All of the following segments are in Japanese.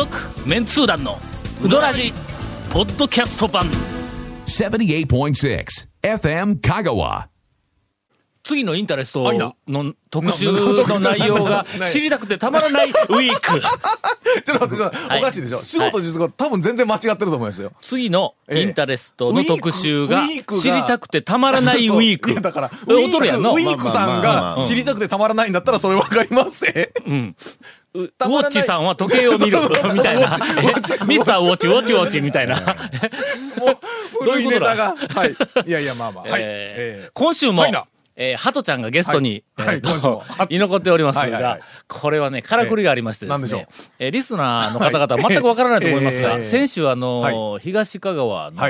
続メンツー団のウドラジポッドキャスト版。78.6 FM Kagawa. 次のインタレストの特集の内容が 知りたくてたまらないウィーク。ちょっと待って、おかしいでしょ。仕事実語、多分全然間違ってると思いますよ。次のインタレストの特集が知りたくてたまらないウィーク。だから、ウえィーク、踊るやんの？ウィークさんが知りたくてたまらないんだったらそれわかりますぜ。ウウォッチさんは時計を見る。みたいな。ミスターウォッチウォッチウォッチみたいな。もう、古いネタが。はい。いやいや、まあまあ。今週もえー、ハトちゃんがゲストに、はい居残っておりますが、これはね、からくりがありましてでなんでしょう。すね、えーリスナーの方々は全くわからないと思いますが、えー先週あの東香川の、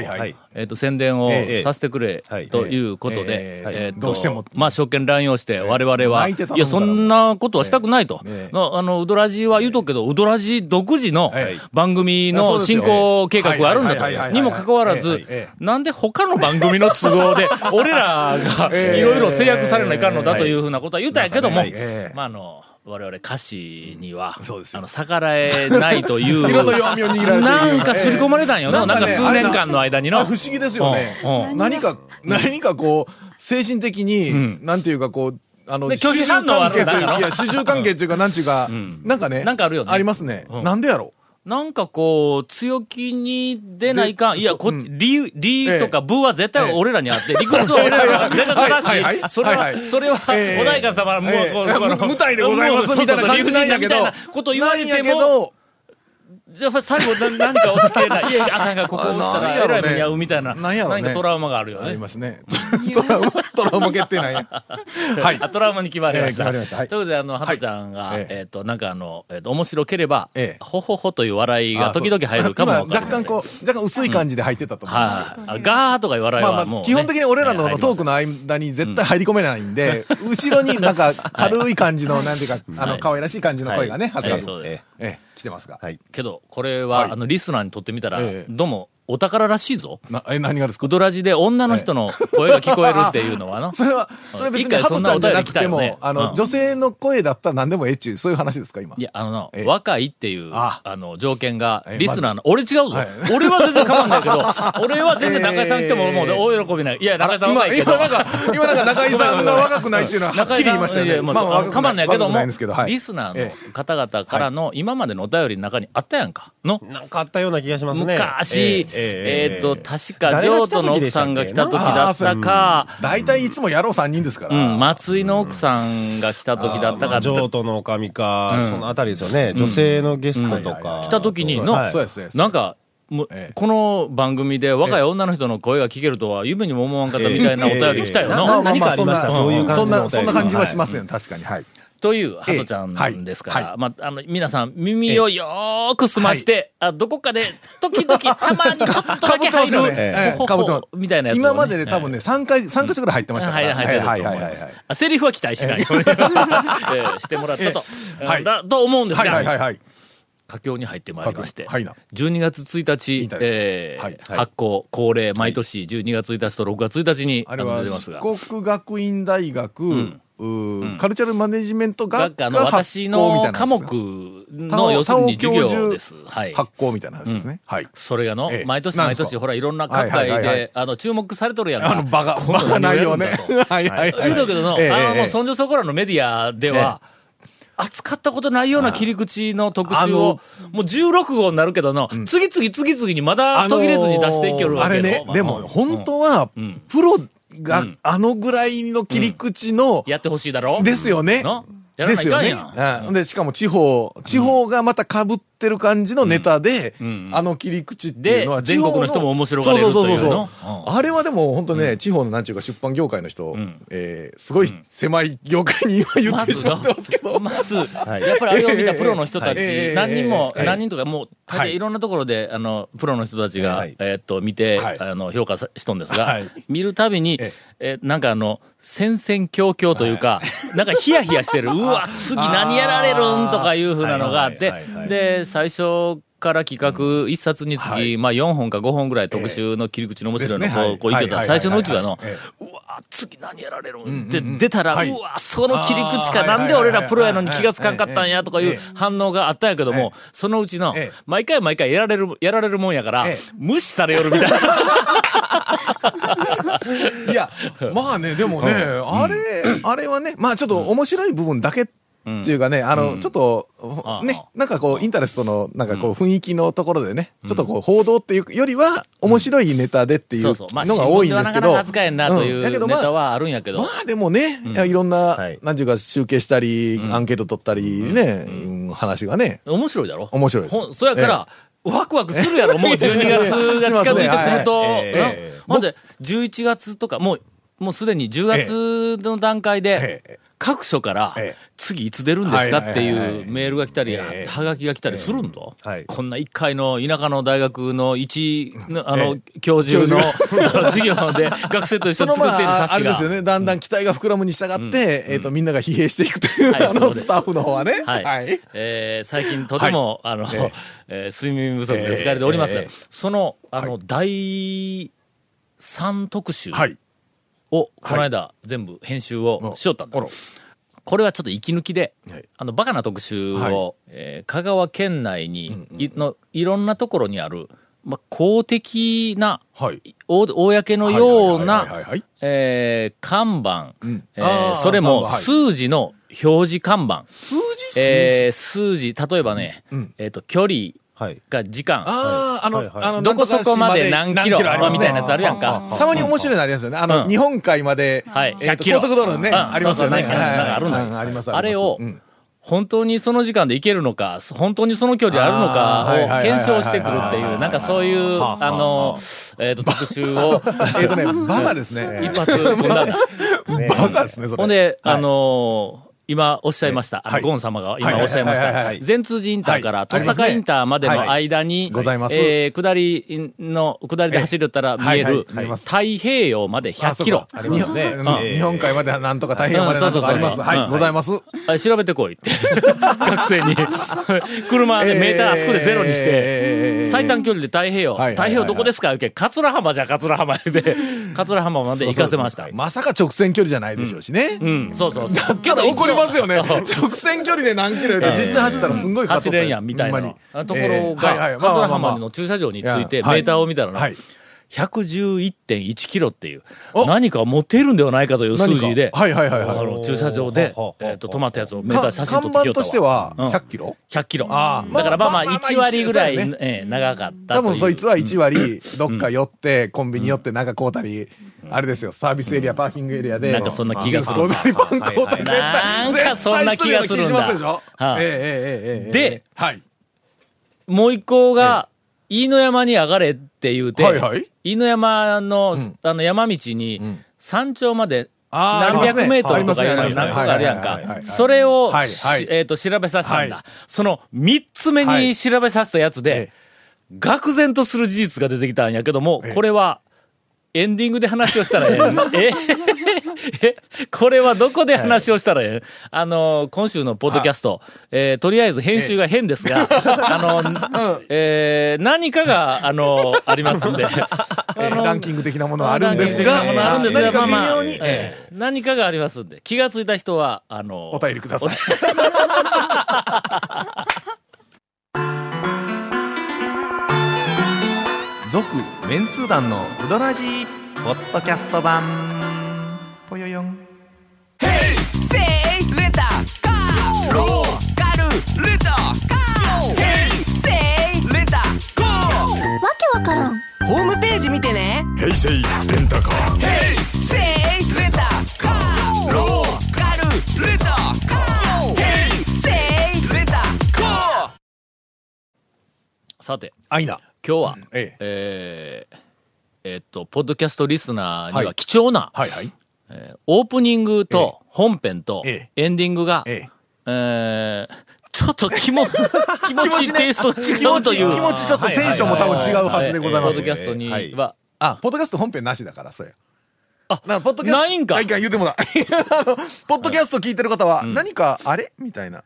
えっ、と、宣伝をええさせてくれ、はい。ということで、えーえーとどうしても。まあ、職権乱用して、我々は、泣いや、そんなことはしたくないと。あの、ウドラジは言うとくけど、ウドラジ独自のええ番組の進行計画があるんだと。にもかかわらええずえ、なんで他の番組の都合で、俺らがええいろいろ制約されないかんのだというふうなことは言ったんやけどもはいええ、まあ、あの、我々歌詞には、そうですよあの、逆らえないという。なんか刷り込まれたんよな。なんかね数年間の間にの。不思議ですよねうんうん。何か、何かこう、精神的に、なんていうかこう、あの、主従関係といういや、主従関係というか、なんていうか、なんかね。なんかあるよねありますね。なんでやろなんかこう、強気に出ないかん。いや、こ、理、理とか部は絶対俺らにあって、理屈は俺らが絶対はいはい。はい正しい。それははいは、い。それは、ええ。お代官様はもう、ええ。この無無体でございますみたいな感じなんやけど。そうみたいなこと言われても、けど、やっぱ最後な何か押し切れない。いや、あかんがここ押したら、えらい目に遭うみたいな。なんやろね。何かトラウマがあるよね。ありますね。トラウマ、トラウマ決定なんや。はい。あトラウマに決まりました。まりました。はい。ということで、あの、ハトちゃんが、はい。えっ、と、なんかあの、えっ、と、面白ければ、ええ。ほほほという笑いが時々入るかも若干こう、若干薄い感じで入ってたと思うんですガーとかいう笑いまはもう、基本的に俺らのええトークの間に絶対入り込めないんで、後ろになんか軽い感じの、なんていうか、あの、はい。可愛らしい感じの声がね、はい。はずかずええ、来てますが。はい。けど、これは、はい。あの、リスナーにとってみたら、ええ。どうも、お宝らしいぞ。な、え、何がですか？ウドラジで女の人の声が聞こえるっていうのはな。それは、それ別一回にハトちゃんじゃなくてそんなお便り来たよもね、あの、うん女性の声だったら何でもええっちゅう、そういう話ですか、今？い。や、あの若いっていう、ああの、条件が、ええリスナーの、俺違うぞ、はい俺は全然構わないけど、俺は全然中井さん来てももう大喜びない。いや、中井さん今、若いけど。今なんか、今なんか中井さんが 若くないっていうのははっきり言いましたよね。まあまあ、若くかまんないけども、若くないんですけど、はい。リスナーえの方々からの今までのお便りの中にあったやんか。の、なんかあったような気がしますね。昔、えっと、確か、譲渡の奥さんが来た時だったか、大体いつも野郎3人ですから。うん、松井の奥さんが来た時だったか、譲渡の女将か、うん。そのあたりですよね。女性のゲストとか。来た時に。なんか、もうええ。この番組で若い女の人の声が聞けるとは夢にも思わんかったみたいなお便り来たよな。何かありました？そんなそういう感じのお便りそんな、そんな感じはしますよ、確かに。はい。というハトちゃんですから、ええはい。まあ、あの、皆さん耳をよーく澄まして、あどこかで、時々たまに ちょっとだけ入る、ええ。ほほみたいなやつをね、今までで多分ね、3回、三箇所ぐらい入ってましたから。はいはいはいはい。はいはい。あセリフは期待しない。ように、えーしてもらったと、えはい。だと思うんですはいが、はいはいはい。佳境に入ってまいりまして、はい。な12月1日えーはい。発行、恒例、毎年12月1日と6月1日にあれはの出ますが。四国学院大学、うーカルチャルマネジメント学学科の私の科目の要す。るに授業です。はい。発行みたいなやつですね。はい。それがの、ええ。毎年毎年、ほら、いろんな各界で、あの、注目されとるやんか。あの、バカ、バカ内容ね。はいはいはい。言うとくけどの、ええあの、そんじょそこらのメディアでは、扱ったことないような切り口の特集を、もう16号になるけどの、次々次々にまだ途切れずに出していけるわけよあれね、でも、本当はん、プロがあのぐらいの切り口の、やってほしいだろ。ですよね。ですよね。うんで、しかも地方、地方がまた被ってる感じのネタで、ん。あの切り口っていうのはで全国の人も面白がれるそうそうそうというのそう。あれはでも本当ね、地方のなんちゅうか出版業界の人、えーすごい狭い業界に今言ってしまってますけど。まず、い。やっぱりあれを見たプロの人たち、ええ何人も、ええ何人とか、もう、大はい。抵いろんなところで、あの、プロの人たちが、はい。えーっと、見て、はい。あの、評価さしとんですが、はい。見るたびに、ええ。なんかあの、戦々恐々というか、なんかヒヤヒヤしてる、うわ、次何やられるんとかいうふうなのがあってで、最初、から企画一冊につき、はい。まあ4本か5本ぐらい特集の切り口の面白いのをこう、ですね。はい。こう言ってたはい。最初のうちはのうわ次何やられるんって出たら、はい。うわ、その切り口か、なんで俺らプロやのに気がつかんかったんやとかいうええ。反応があったんやけども、そのうちのええ、毎回毎回やられる、やられるもんやからええ、無視されよるみたいな。いや、まあね、でもね、あれ、あれはね、まあちょっと面白い部分だけっていうかね、あの、ちょっとあ、ね、なんかこう、インタレストの、なんかこう、雰囲気のところでね、ちょっとこう、報道っていうよりは、面白いネタでっていうのが多いんですけど。扱えんなというネタはあるんやけど。ま。あでもね、いろんなはい、なんていうか集計したり、アンケート取ったりね、うん。話がね、面白いだろ？面白いです。そやから、ワクワクするやろ、もう12月 が近づいてくると。ええ。なええ。まで、11月とか、もう、もうすでに10月の段階でええ、各所からええ、次いつ出るんですかっていうメールが来たり、ええ。はがきが来たりするんだ。はい。こんな一回の田舎の大学の一、あのえ、教授の 授業で学生と一緒に作っているあ、あ冊子が。れですよ。ね、だんだん期待が膨らむに従って、えっと、みんなが疲弊していくという、あの、スタッフの方はね。はい。はい。えー最近とても、あの、え睡眠不足で疲れております。ええ。その、あの、第3特集はい。を、この間、全部編集をしよったんだ。これはちょっと息抜きで、はい。あの、バカな特集を、はい。えー香川県内に、いの、いろんなところにある、まあ、公的な、はい。お公のようなはい、えー看板、ん。えーそれも数字の表示看板。数字？えー数字、例えばね、ん。えっ、と、距離はい。が時間、ああ、あの、はいはい。あの、どこそこまで何キロみたいなやつあるやんか。たまに面白いのありますよね。あの、うん。日本海まで、はい。えっと100キロ。高速道路ね、うん。ありますよね。そうそうなんかはいなんかあるのよ。うんありますあれをうん。本当にその時間で行けるのか、本当にその距離あるのかをはいはい検証してくるっていう、なんかそういう、はああの、えっ、と、特集を。えっとね、バカですね。一発組んだ。バカですね、それ。ほんで、はいあのー今おっしゃいました、あの、はい。ゴン様が今はい。おっしゃいました。善通寺インターからはい。戸坂インターまでの間に、ございます。えー下りの、下りで走るったら見える太平洋まで100キロ。ありますね。日本海までなんとか太平洋までなんとかあります。はい、ございます。あ調べてこいって。学生に。車でメーターあそこでゼロにして、えー。最短距離で太平洋。太平洋どこですか？言うけ。ん桂浜じゃ桂浜で、桂浜まで行かせました。まさか直線距離じゃないでしょうしね。うん、そうそうそう。だから怒りますよね。直線距離で何キロで実際走ったらすんごい走れんやんみたいなところが、桂浜の駐車場についてメーターを見たらな、はい111.1キロっていう、何か持っているんではないかという数字で、はいはいはいはい、駐車場で、えっと、止まったやつをメーカー写真撮ってきよったとしては、100キロ ?100 キロ。だからまあまあ、1割ぐらい、え長かった多分そいつは1割、どっか寄って、コンビニ寄って、なんか買うたり、あれですよ、サービスエリア、パーキングエリアで、なんかそんな気がする。絶対、なんかそんな気がするんだ。で、はい、もう一個が、飯野山に上がれって言うて、はいはい。飯野山の、あの山道に、山頂まで何百メートルとかいうの何個かあるやんか。はいはいはいはいそれを、はいしはい。えっ、と、調べさせたんだ。はい。その三つ目に調べさせたやつで、え。愕然とする事実が出てきたんやけども、ええ。これは、エンディングで話をしたらええ。ええこれはどこで話をしたらええ、あの、今週のポッドキャスト、えーとりあえず編集が変ですが、あの、えー何かが、あの、ありますんで、ええランキング的なものはあるんですが、ランキング的なものあるんですが、何か微まあまあ妙に、ええ。何かがありますんで、気がついた人は、あの、お便りください。続メンツー団のウドラジーポッドキャスト版。ぽよよん。わけわからん。ホームページ見てね。平成レンタカー。せいレンタカーローカルレンタカーヘイセイレンタカー。さて、アイナ。今日は、ええ。えーえっと、ポッドキャストリスナーにははい貴重な、はいはい。オープニングと本編とえエンディングが、ええ。えーちょっと気も、気持ちテイスト違うという。気持ちちょっとテンションも多分違うはずでございますポッド。キャストにはいは、あ、ポッドキャスト本編なしだから、それ。あなんかポッドキャスト。ないんかないか言うてもだ。あの、ポッドキャスト聞いてる方は、何か、あれみたいな。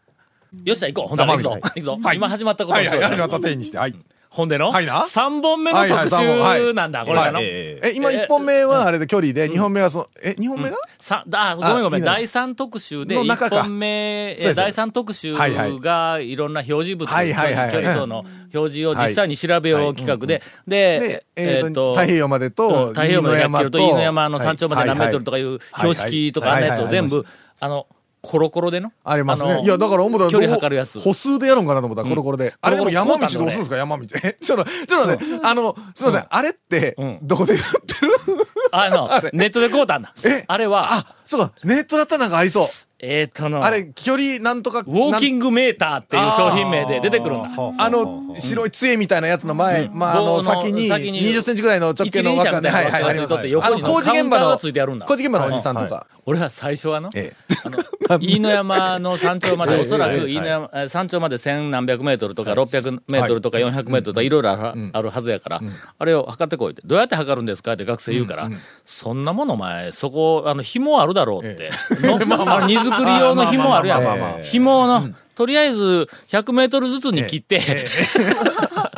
よっしゃ、行こう。ほんとら行くぞ。行くぞ。今始まったことはいはい、にしよう始まった手にして。はい。ほんでの、はいな。3本目の特集なんだ、これがの。えええ、今1本目はあれで距離で、2本目はその、え、2本目が？さだごめんごめん、第3特集で1の中か。本目、第3特集がいろんな表示物、はいはいはいはい。距離等の表示を実際に調べよう企画で、でで、、えっと、太平洋までと、太平洋まで100キロと飯野山の山頂まで何メートルとかい。いう標識とかあんなやつを全部、あの、コロコロでの？あります。ねいや、だから思ったら、距離測るやつ歩数でやるんかなと思ったら、コロコロで。あれでも山道どうするんですか？山道。え、ちょっと、ちょっとね、あの、すいません。あれってうん、どこで売ってる？あの、ネットで買うたんだえ？あれは、あ、そうか、ネットだったらなんかありそう。えーっとの、あれ、距離なんとか。ウォーキングメーターっていう商品名で出てくるんだ。あの、白い杖みたいなやつの前、まあ、あの、先に、先に20センチぐらいの直径の一輪車みたいなはいはい、あの、工事現場の工事現場のおじさんとか。俺は最初はの、えあの、飯野山の山頂まで、おそらく飯野山、え山頂まで千何百メートルとか600メートルとか400メートルとかいろいろあるはずやから、あれを測ってこいって、どうやって測るんですか？って学生言うから、そんなものお前、そこ、あの、紐あるだろうって。荷造り用の紐あるやん。紐の、とりあえず100メートルずつに切って、だ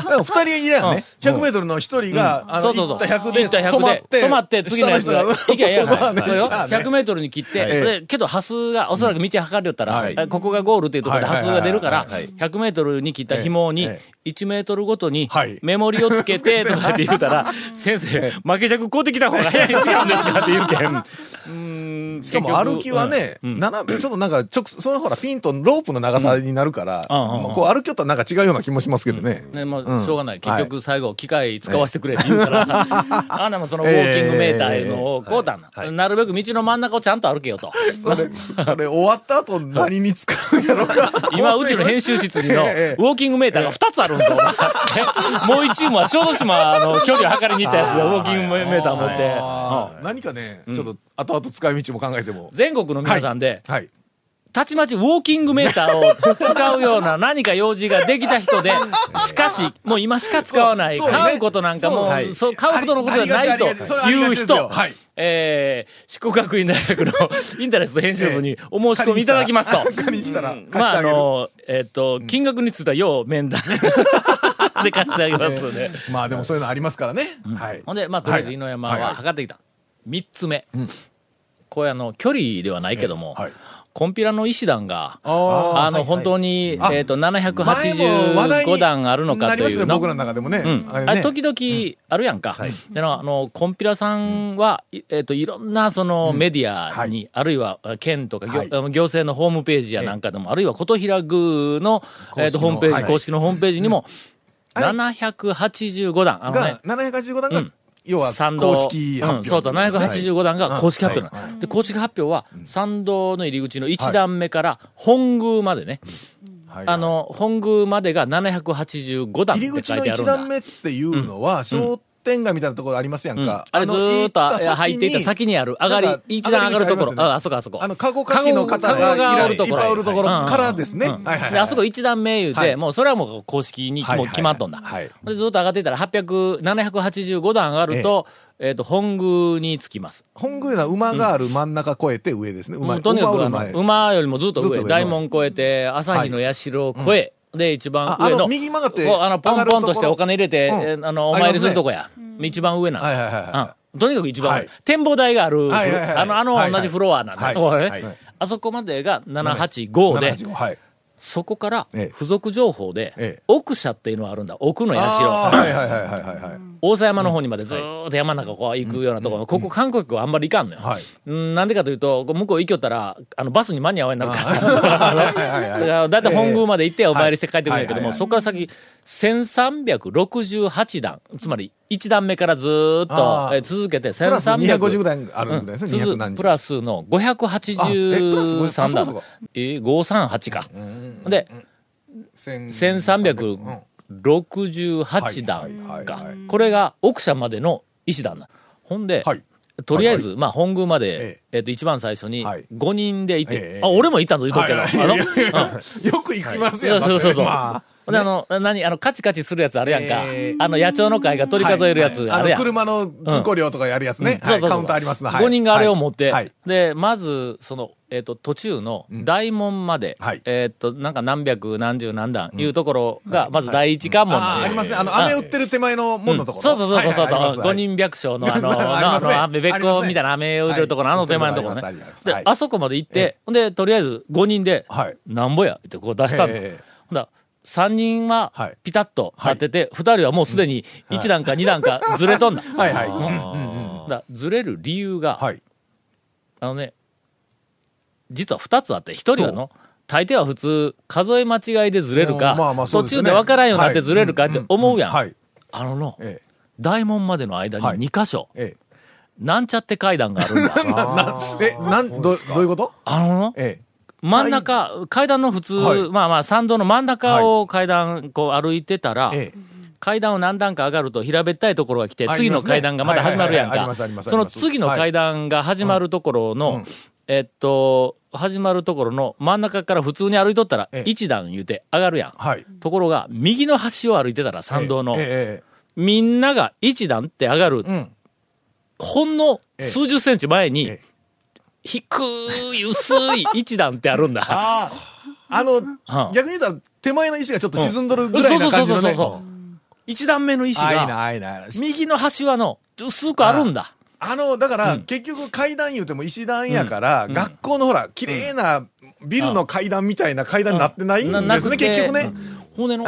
から二人いるやんね。100メートルの一人が、あの、そうそうそう。行った100で行った100止まって、止まって、次のやつが、下の人いやいや、そうそうそう。よ。じゃあね。100メートルに切って、はい。でけど、ハスが、おそらく道測りよったら、ここがゴールっていうところではいハスが出るから、はいはい100メートルに切った紐にええ、1メートルごとにはいメモリをつけて、とかって言うたら、先生、負け尺買うてきた方が早いん違うんですかって言うけん。うーん、しかも歩きはね、斜め、ちょっとなんか、直、そのほら、ピンとロープの長さになるから、こう歩きよったらなんか違うような気もしますけどね。ね、もううんしょうがない。結局最後、機械使わせてくれって言うから、あんなもんそのウォーキングメーターのをこうだ。なるべく道の真ん中をちゃんと歩けよと。それ、それ終わった後何に使うんやろか。今、うちの編集室にの、ウええォーキングメーターが2つあるんですよ。もう一チームは小豆島の距離を測りに行ったやつで、ウォーキングメーター持って、あー。何かね、ちょっと後々使い道も考えても。全国の皆さんで、はい。たちまちウォーキングメーターを使うような何か用事ができた人で、しかし、もう今しか使わない、買うことなんかもう、そう買うことのことじゃないという人、はいえー、四国学院大学のインタレスト編集部に お申し込みいただきますと。まあ、あ。の、えっ、と、金額については要面談 で貸してあげますので。まあでもそういうのありますからね。はい。ほんで、まあ、とりあえず井野山は測ってきた。三つ目。これあの、距離ではないけども、はいコンピラの石段が、ああの、本当に、あえっ、と、前も話題に785段あるのかというの。僕らの中でもね。うん、ああれ時々あるやんか。でのあの、コンピラさんは、いえっ、と、いろんなそのメディアに、あるいは県とか行,、政のホームページやなんかでも、あるいは琴平宮の、えっ、と、ホームページ、はい。公式のホームページにも、あれ？785段、あのね。が、、785段が、うん要は公式発表。うん、そうそう、785段が公式発表なはの。で、公式発表は、参道の入り口の1段目から本宮までね、はい。あの、本宮までが785段って入り口の1書いてあるんだ。段目っていうのは、商店街みたいなところありますやんか。あれずーっとあ入っていった先にある、上がり一段上がるところ。ああ、あそこあそこ。あの、カゴの方がいっるところ。ぱいおるところうんからですね。あそこ一段目言うて、はいもうそれはもう公式にもう決まっとんだ。ずっと上がっていったら800、785段上がると、えっと、本宮に着きます。本宮は馬がある真ん中越えて上ですね。馬、うんとにかく馬よりもずっと上、ずっと上大門越えて、朝日の社を越え、で、一番ああの上の、右曲がってあの、ポンポンとしてお金入れて、あの、お参りするとこや。一番上なの。はいはいはいはうん。とにかく一番上、はい。展望台がある、はいあの、あの同じフロアなんだ。はいこれねはい。あそこまでが785で、75はい。そこからええ。付属情報で、ええ。奥社っていうのがあるんだ。奥の社。大狭山の方にまでずーっと山の中こう行くようなところ、ここ観光客はあんまり行かんのよ。なんでかというと、向こう行きよったら、あのバスに間に合わんなるから。だいたい本宮まで行ってお参りして帰ってくるんやけども、そこから先、1368段、つまり1段目からずーっと続けて、プラス1300 250段あるぐらいですね。200何プラスのあえプラス583あそう段。えー、538か。で、1368段か。これが奥社までの石段だ。ほんで、はい。とりあえず、まあ、本宮まで、ええ。っ、と、一番最初にはい。5人でいて、ええ。あ、俺も行ったぞ、言うとくけど、はいあの、よく行きますよ。そうそうそうで、あの、何、あの、カチカチするやつあるやんか。えー。あの、野鳥の会が取り数えるやつはいあるやん。の車の通行料とかやるやつね。はい、そうそうカウンターありますね。はい。5人があれを持って、はい。で、まず、その、えっ、と、途中の大門まで、はい。えっ、と、なんか何百何十何段いうところが、まず第一関門ありますね。あの、雨売ってる手前の門のところ。そうそうそうそうそう、はいはいあります五人百姓のあの、あの、あのべっこみたいな飴を売れるところ、はいあの手前のところね。で、はい。あそこまで行って、で、とりあえず5人で、はい。なんぼやってこう出したんだ。ええほんだ3人ははいピタッと立ってて、2人はもうすでに1段か2段かずれとんだ。はいはい。うんだずれる理由が、はい。あのね、実は2つあって、1人はの、大抵は普通、数え間違いでずれるか、途中で分からんようになってずれるかって思うやん。はい。あのの、え大門までの間はいに2箇所、え。えなんちゃって階段があるんだ。え。な、え、なん、ど、どういうこと？あのの、え真ん中、階段の普通、はいまあまあ参道の真ん中を階段こう歩いてたら、え。ええ。階段を何段か上がると平べったいところが来て、次の階段がまた始まるやんかその次の階段が始まるところの、えっと、始まるところの真ん中から普通に歩いとったら、ええ一段言うて上がるやん。はい。ところが、右の端を歩いてたら参道の、ええ。みんなが一段って上がる、ええ。うん。ほんの数十センチ前に、ええ低い薄い一段ってあるんだ。ああ、あの、逆に言ったら手前の石がちょっと沈んどるぐらいな感じのね。そうそうそうそう一段目の石が。右の端はの、薄くあるんだ。あの、だから、結局階段言うても石段やから、学校のほら、綺麗なビルの階段みたいな階段になってないんですね、結局ね。ほんでの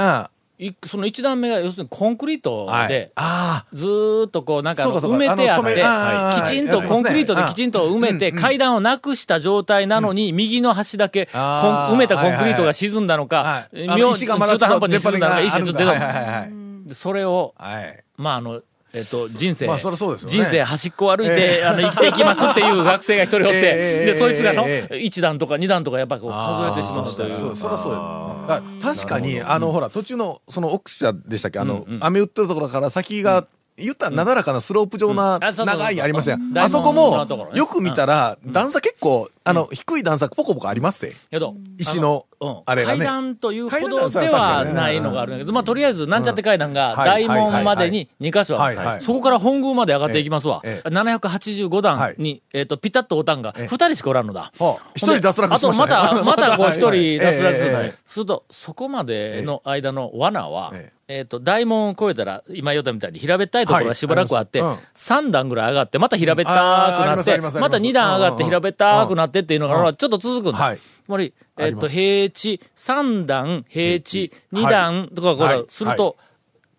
いその一段目が要するにコンクリートい。で、あずーっとこうなんか埋めてあって、きちんとコンクリートできちんと埋めて、階段をなくした状態なのに、右の端だけ埋めたコンクリートが沈んだのあ、かは、い。あの妙石がまだちょっと中途半端に沈んだのか、石がちょっと出たのはいはいはいはい。でそれを、はい。まああの、えっと、人生、まあそそうですよね。人生端っこを歩いて、あの、生きていきますっていう学生が一人おって、ええで、そいつがの、ええ。1段とか2段とかやっぱこう数えてしまうとそいう。う。そりゃそうよ。あ確かに、あの、ほら、途中の、その、奥社でしたっけ？あの、雨降ってるところから先が、言ったらなだらかなスロープ状な、長いありますやん？うん。あそこもよく見たら、段差結構、あの、低い段差ポコポコありますぜ。けど、石のうんあれがね。階段というほどではないのがあるんだけど、まあ、とりあえず、なんちゃって階段がうん。大門までに2箇所あそこから本宮まで上がっていきますわ。ええ785段に、えっと、ピタッとおたんがええ。2人しかおらんのだ。はあ。一人脱落しましたね。あと、また、また こう一人脱落するすると、そこまでの間の罠はえ、え。っと、大門を越えたら、今言ったみたいに平べったいところがしばらくあって、はい。あります3段ぐらい上がって、また平べったくなってまた2段上がって平べったくなってっていうのが、ちょっと続くんだ。はい。つまり、えっ、と、あります。平地、3段、平地、2段とかこはい。れ、すると、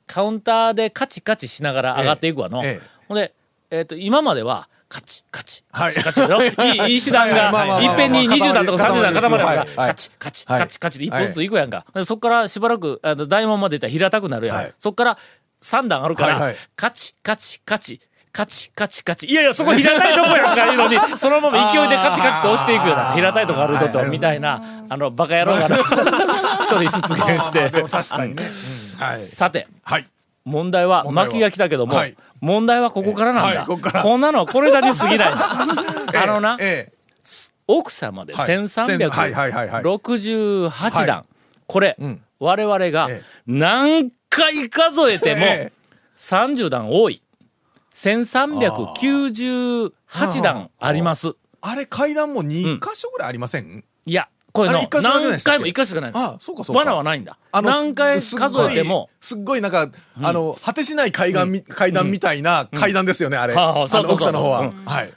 カウンターでカチカチしながら上がっていくわの。ええ。ええほんで、えっ、と、今までは、カチカチ、はい。カチカチの、い。い石段が、あいっぺんに20段とか30段固まるやんか、カチカチ、はい。カチカチで一本ずついくやんか。でそっからしばらく、あの、大門まで行ったら平たくなるやん。はい。そっから3段あるから、カチカチカチ、カチカチカチ。いやいや、そこ平たいとこやんか、いうのに、そのまま勢いでカチカチと押していくような、平たいとこ歩いとったみたいな、あの、バカ野郎がな 一人出現して確かにね。さて、はい。問題は、巻きが来たけども、はい問題はここからなんだ。はいこんなのはこれだけ過ぎない。あのな、ええ。奥社まではいはいはいはいはい1368段。これ、ん我々がええ何回数えてもええ30段多い。1398段あります。あれ階段も2箇所ぐらいありません？いや、これの何回も一箇所しかない。あそうかそうか罠はないんだ。あの何回数えても、すっごい、なんか、あの、果てしない階段み、階段みたいな階段ですよね、あれ。はあの、奥さんの方は。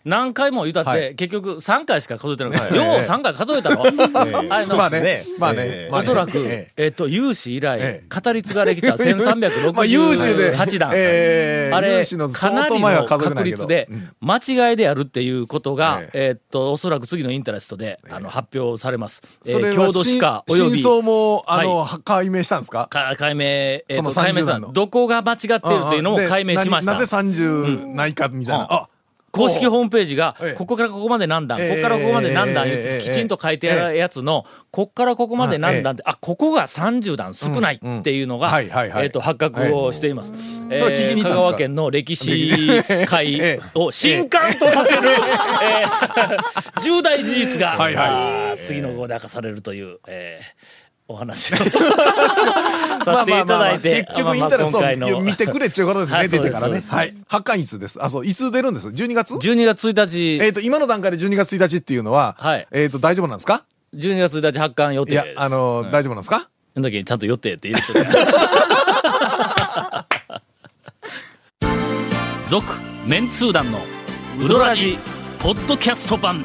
何回も言うたって、はい。結局3回しか数えてないよう3回数えたの、あれのまあね。ね。まあね。おそらく、ええ。っと、有志以来、ええ。語り継がれてきたまあ、有志で。1368段。ええ。あれ、有志のかなり相当前はの数えてないけど。確率でうん、間違いであるっていうことが、ええ。っと、おそらく次のインタレストで、あの、発表されます。えーそれは郷土史家および、真相も、あの、は解明したんですか？か解明、えっ、そのと、解明30さ段の？ん、どこが間違っているというのもで解明しました。ななぜ30ないかみたいな？うん。あ、公式ホームページがええ、ここからここまで何段、ええ。ここからここまで何段えきちんと書いてあるやつの、こっからここまで何段って、あ、ここが30段少ないっていうのが、えっと、発覚をしています。えそれ聞きに行ったんですか？香川県の歴史会を震撼とさせる、えー 重大事実が、はいはい。あー次の号で明かされるという、えーお話を。させていただいて、結局インターネット見てくれっていうことですね、はい 出てからね。はい。発刊いつです。あ、そう、いつ出るんです ?12 月12月1日、えっと、今の段階で12月1日っていうのは、はい。えっと、大丈夫なんですか？12月1日発刊予定いや。あの、大丈夫なんですか？その時にちゃんと予定って入れてる。続、メンツー団のウドラジ、ポッドキャスト版。